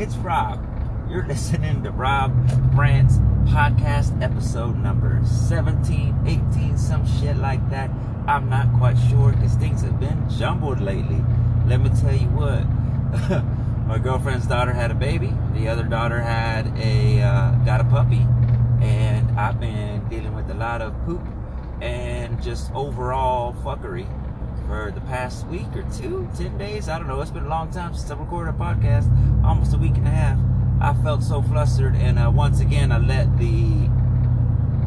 It's Rob. You're listening to Rob Brandt's podcast episode number 17, 18, some shit like that. I'm not quite sure because things have been jumbled lately. Let me tell you what. My girlfriend's daughter had a baby. The other daughter had a uh, got a puppy, and I've been dealing with a lot of poop and just overall fuckery for the past week or two, 10 days. I don't know. It's been a long time since I recorded a podcast, almost a week and a half. I felt so flustered, and uh, once again, I let the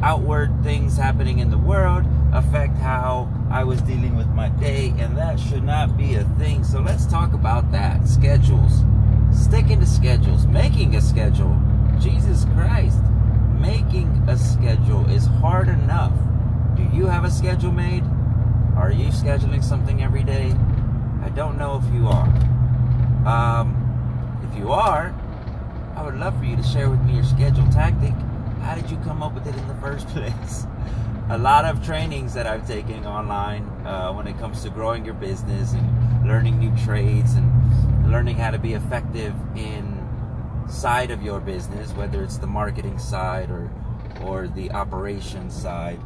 outward things happening in the world affect how I was dealing with my day, and that should not be a thing. So let's talk about that. Schedules. Sticking to schedules, making a schedule. Jesus Christ. Making a schedule is hard enough. Do you have a schedule made? Are you scheduling something every day? I don't know if you are. Um, if you are, I would love for you to share with me your schedule tactic. How did you come up with it in the first place? A lot of trainings that I've taken online uh, when it comes to growing your business and learning new trades and learning how to be effective in side of your business, whether it's the marketing side or or the operations side.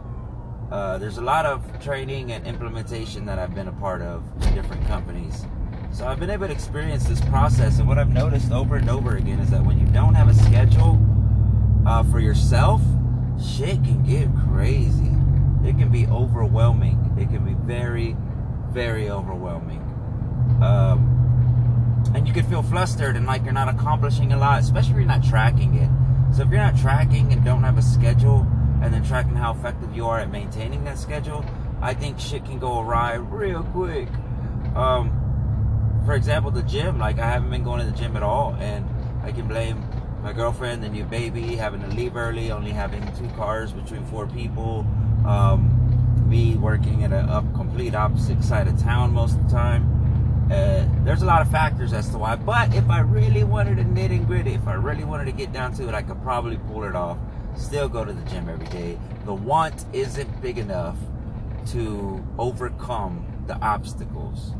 Uh, there's a lot of training and implementation that I've been a part of in different companies. So I've been able to experience this process, and what I've noticed over and over again is that when you don't have a schedule uh, for yourself, shit can get crazy. It can be overwhelming. It can be very, very overwhelming. Um, and you can feel flustered and like you're not accomplishing a lot, especially if you're not tracking it. So if you're not tracking and don't have a schedule, and then tracking how effective you are at maintaining that schedule, I think shit can go awry real quick. Um, for example, the gym, like I haven't been going to the gym at all, and I can blame my girlfriend, the new baby, having to leave early, only having two cars between four people, um, me working at a, a, complete opposite side of town most of the time. Uh, there's a lot of factors as to why, but if I really wanted to and gritty, if I really wanted to get down to it, I could probably pull it off still go to the gym every day. The want isn't big enough to overcome the obstacles.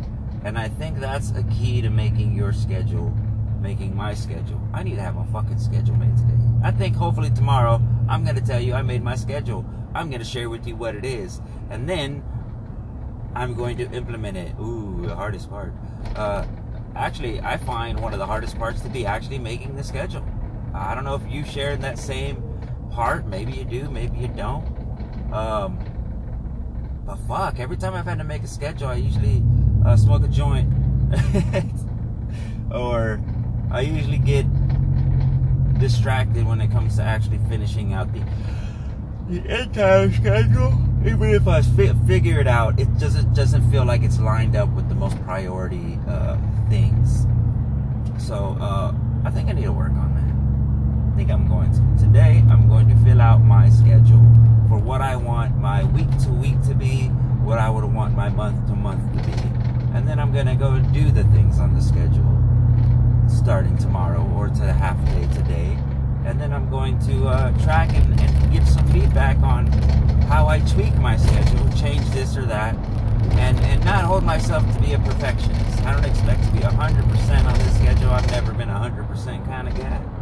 And I think that's a key to making your schedule, making my schedule. I need to have a fucking schedule made today. I think hopefully tomorrow I'm going to tell you I made my schedule. I'm going to share with you what it is. And then I'm going to implement it. Ooh, the hardest part. Uh, actually, I find one of the hardest parts to be actually making the schedule. I don't know if you share that same part. Maybe you do, maybe you don't. Um, but fuck, every time I've had to make a schedule, I usually uh, smoke a joint. or I usually get distracted when it comes to actually finishing out the, the entire schedule. Even if I fi- figure it out, it doesn't doesn't feel like it's lined up with the most priority uh, things. So uh, I think I need to work on that. Think I'm going to. Today, I'm going to fill out my schedule for what I want my week to week to be, what I would want my month to month to be. And then I'm going to go do the things on the schedule starting tomorrow or to half day today. And then I'm going to uh, track and, and give some feedback on how I tweak my schedule, change this or that, and, and not hold myself to be a perfectionist. I don't expect to be 100% on this schedule. I've never been a 100% kind of guy.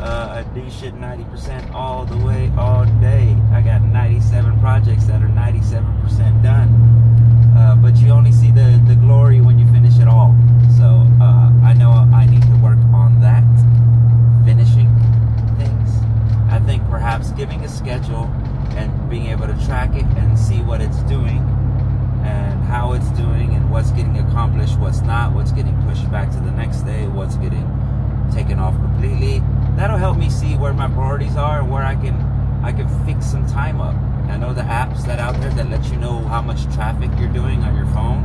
Uh, I do shit 90% all the way, all day. I got 97 projects that are 97% done. Uh, but you only see the, the glory when you finish it all. So uh, I know I need to work on that, finishing things. I think perhaps giving a schedule and being able to track it and see what it's doing and how it's doing and what's getting accomplished, what's not, what's getting pushed back to the next day, what's getting taken off completely that'll help me see where my priorities are and where I can I can fix some time up. I know the apps that out there that let you know how much traffic you're doing on your phone.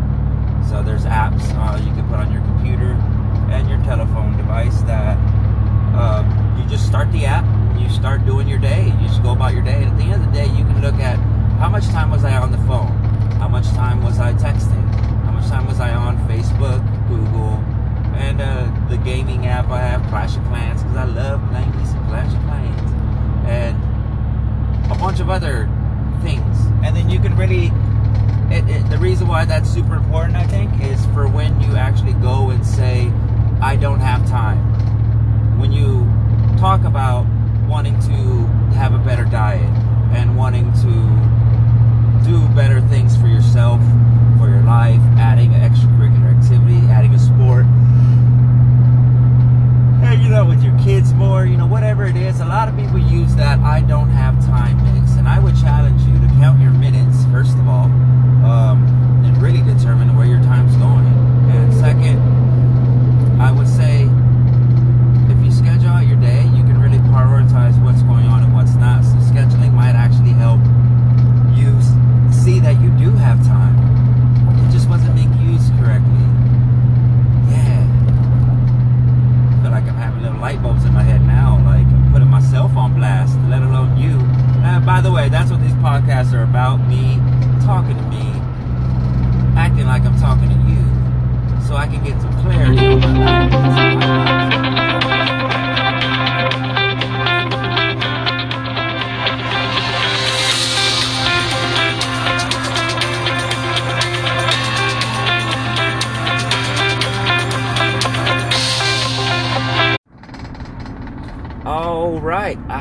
So there's apps uh, you can put on your computer and your telephone device that uh, you just start the app and you start doing your day. You just go about your day. And at the end of the day, you can look at how much time was I on the phone? How much time was I texting? How much time was I on Facebook, Google, and uh, the gaming app I have, Clash of Clans, because I love playing some Clash of Clans, and a bunch of other things. And then you can really, it, it, the reason why that's super important, I think, is for when you actually go and say, I don't have time. when you talk about wanting to have a better diet and wanting to do better things for yourself, for your life, adding an extracurricular activity, adding a sport, hanging out with more, you know, whatever it is. A lot of people use that I don't have time mix. And I would challenge you to count your minutes, first of all, um, and really determine where your time's going. And second, I would say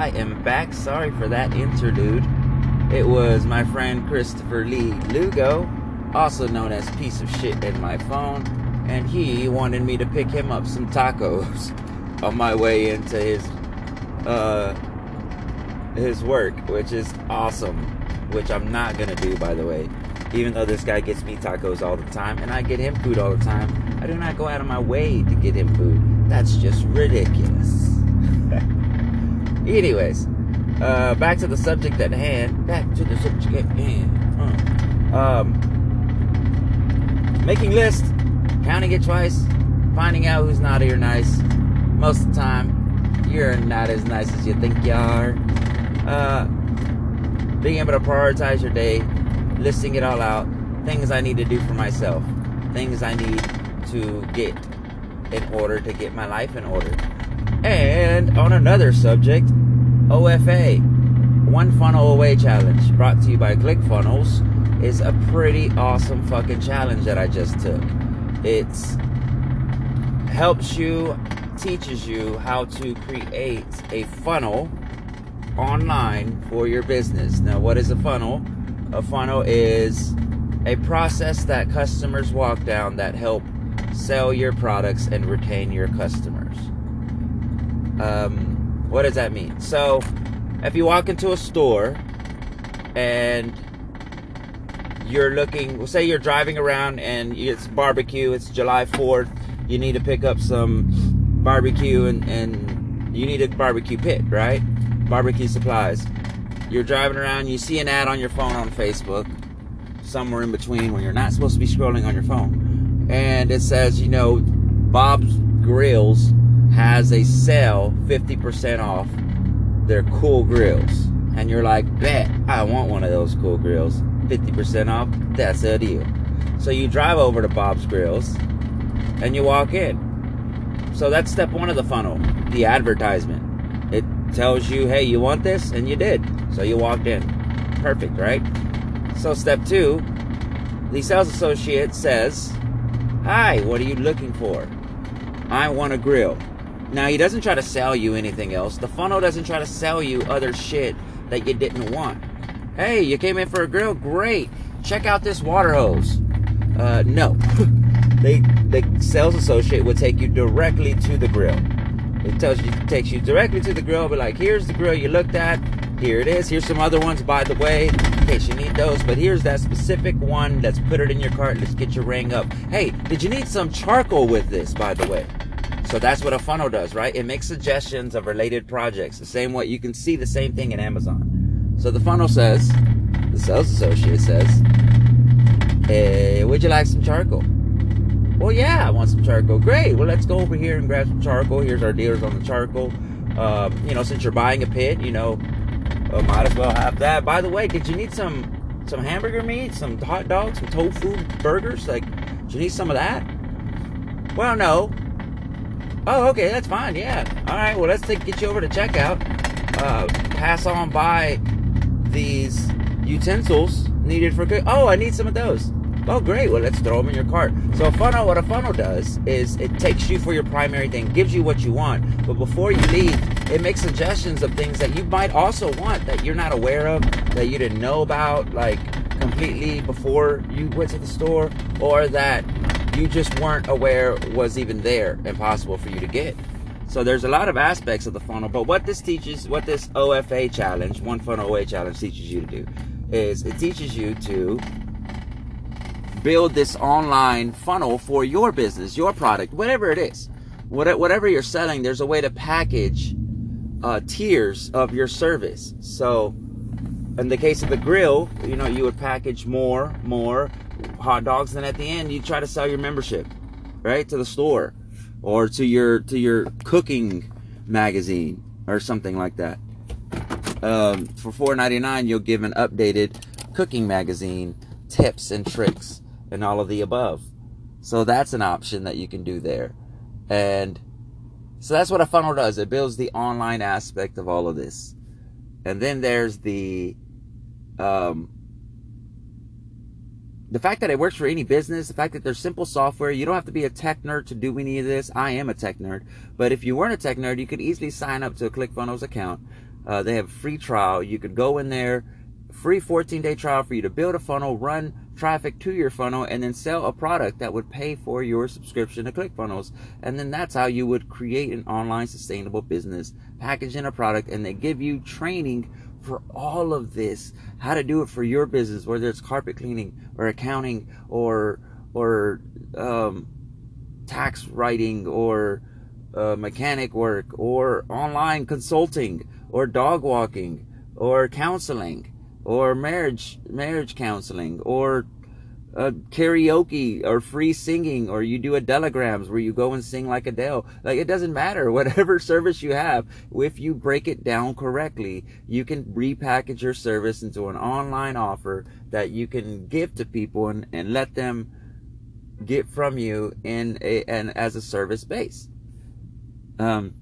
I am back. Sorry for that interlude. It was my friend Christopher Lee Lugo, also known as Piece of Shit in my phone, and he wanted me to pick him up some tacos on my way into his uh his work, which is awesome. Which I'm not gonna do, by the way. Even though this guy gets me tacos all the time, and I get him food all the time, I do not go out of my way to get him food. That's just ridiculous. Anyways, uh, back to the subject at hand. Back to the subject at hand. Um, making lists, counting it twice, finding out who's naughty or nice. Most of the time, you're not as nice as you think you are. Uh, being able to prioritize your day, listing it all out, things I need to do for myself, things I need to get in order to get my life in order. And on another subject, OFA, One Funnel Away Challenge, brought to you by ClickFunnels, is a pretty awesome fucking challenge that I just took. It's helps you, teaches you how to create a funnel online for your business. Now, what is a funnel? A funnel is a process that customers walk down that help sell your products and retain your customers. Um, what does that mean? So, if you walk into a store and you're looking, say you're driving around and it's barbecue, it's July 4th, you need to pick up some barbecue and, and you need a barbecue pit, right? Barbecue supplies. You're driving around, you see an ad on your phone on Facebook, somewhere in between when you're not supposed to be scrolling on your phone. And it says, you know, Bob's Grills has a sale 50% off their cool grills. And you're like, bet, I want one of those cool grills. 50% off, that's a deal. So you drive over to Bob's Grills and you walk in. So that's step one of the funnel, the advertisement. It tells you, hey, you want this? And you did. So you walked in. Perfect, right? So step two, the sales associate says, hi, what are you looking for? I want a grill. Now, he doesn't try to sell you anything else. The funnel doesn't try to sell you other shit that you didn't want. Hey, you came in for a grill? Great. Check out this water hose. Uh, no. they, the sales associate will take you directly to the grill. It tells you, takes you directly to the grill, but like, here's the grill you looked at. Here it is. Here's some other ones, by the way, in case you need those. But here's that specific one. Let's put it in your cart. Let's get your ring up. Hey, did you need some charcoal with this, by the way? So that's what a funnel does, right? It makes suggestions of related projects. The same way you can see the same thing in Amazon. So the funnel says, the sales associate says, Hey, would you like some charcoal? Well, yeah, I want some charcoal. Great. Well, let's go over here and grab some charcoal. Here's our dealers on the charcoal. Um, you know, since you're buying a pit, you know, uh, might as well have that. By the way, did you need some some hamburger meat, some hot dogs, some tofu burgers? Like, do you need some of that? Well, no. Oh, okay, that's fine. Yeah. All right. Well, let's take, get you over to checkout. Uh, pass on by these utensils needed for cook. Oh, I need some of those. Oh, great. Well, let's throw them in your cart. So a funnel, what a funnel does is it takes you for your primary thing, gives you what you want, but before you leave, it makes suggestions of things that you might also want that you're not aware of, that you didn't know about, like completely before you went to the store, or that you just weren't aware was even there and possible for you to get. So there's a lot of aspects of the funnel, but what this teaches, what this OFA challenge, one funnel Away challenge teaches you to do is it teaches you to build this online funnel for your business, your product, whatever it is. Whatever you're selling, there's a way to package uh, tiers of your service. So in the case of the grill, you know, you would package more, more hot dogs, and at the end, you try to sell your membership, right, to the store, or to your to your cooking magazine or something like that. Um, for $4.99, you'll give an updated cooking magazine, tips and tricks, and all of the above. So that's an option that you can do there, and so that's what a funnel does. It builds the online aspect of all of this, and then there's the um, the fact that it works for any business, the fact that there's simple software, you don't have to be a tech nerd to do any of this. I am a tech nerd, but if you weren't a tech nerd, you could easily sign up to a ClickFunnels account. Uh, they have a free trial. You could go in there, free 14 day trial for you to build a funnel, run traffic to your funnel, and then sell a product that would pay for your subscription to ClickFunnels. And then that's how you would create an online sustainable business, package in a product, and they give you training for all of this, how to do it for your business, whether it's carpet cleaning or accounting or or um, tax writing or uh, mechanic work or online consulting or dog walking or counseling or marriage marriage counseling or uh, karaoke or free singing or you do Adelegrams where you go and sing like Adele. Like it doesn't matter. Whatever service you have, if you break it down correctly, you can repackage your service into an online offer that you can give to people and, and let them get from you in a, and as a service base. Um,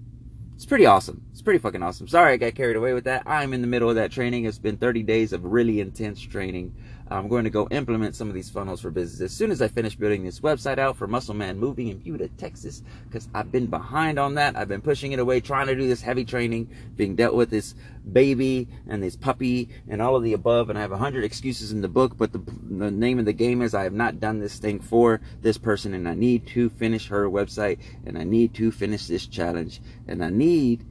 it's pretty awesome. It's pretty fucking awesome. Sorry I got carried away with that. I'm in the middle of that training. It's been 30 days of really intense training. I'm going to go implement some of these funnels for business as soon as I finish building this website out for Muscle Man Moving in Buda, Texas, because I've been behind on that. I've been pushing it away, trying to do this heavy training, being dealt with this baby and this puppy and all of the above. And I have a hundred excuses in the book, but the, the name of the game is I have not done this thing for this person and I need to finish her website and I need to finish this challenge and I need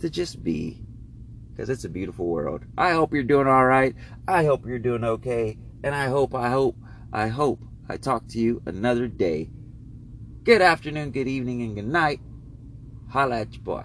to just be because it's a beautiful world. I hope you're doing all right. I hope you're doing okay. And I hope, I hope, I hope I talk to you another day. Good afternoon, good evening, and good night. Holla at your boy.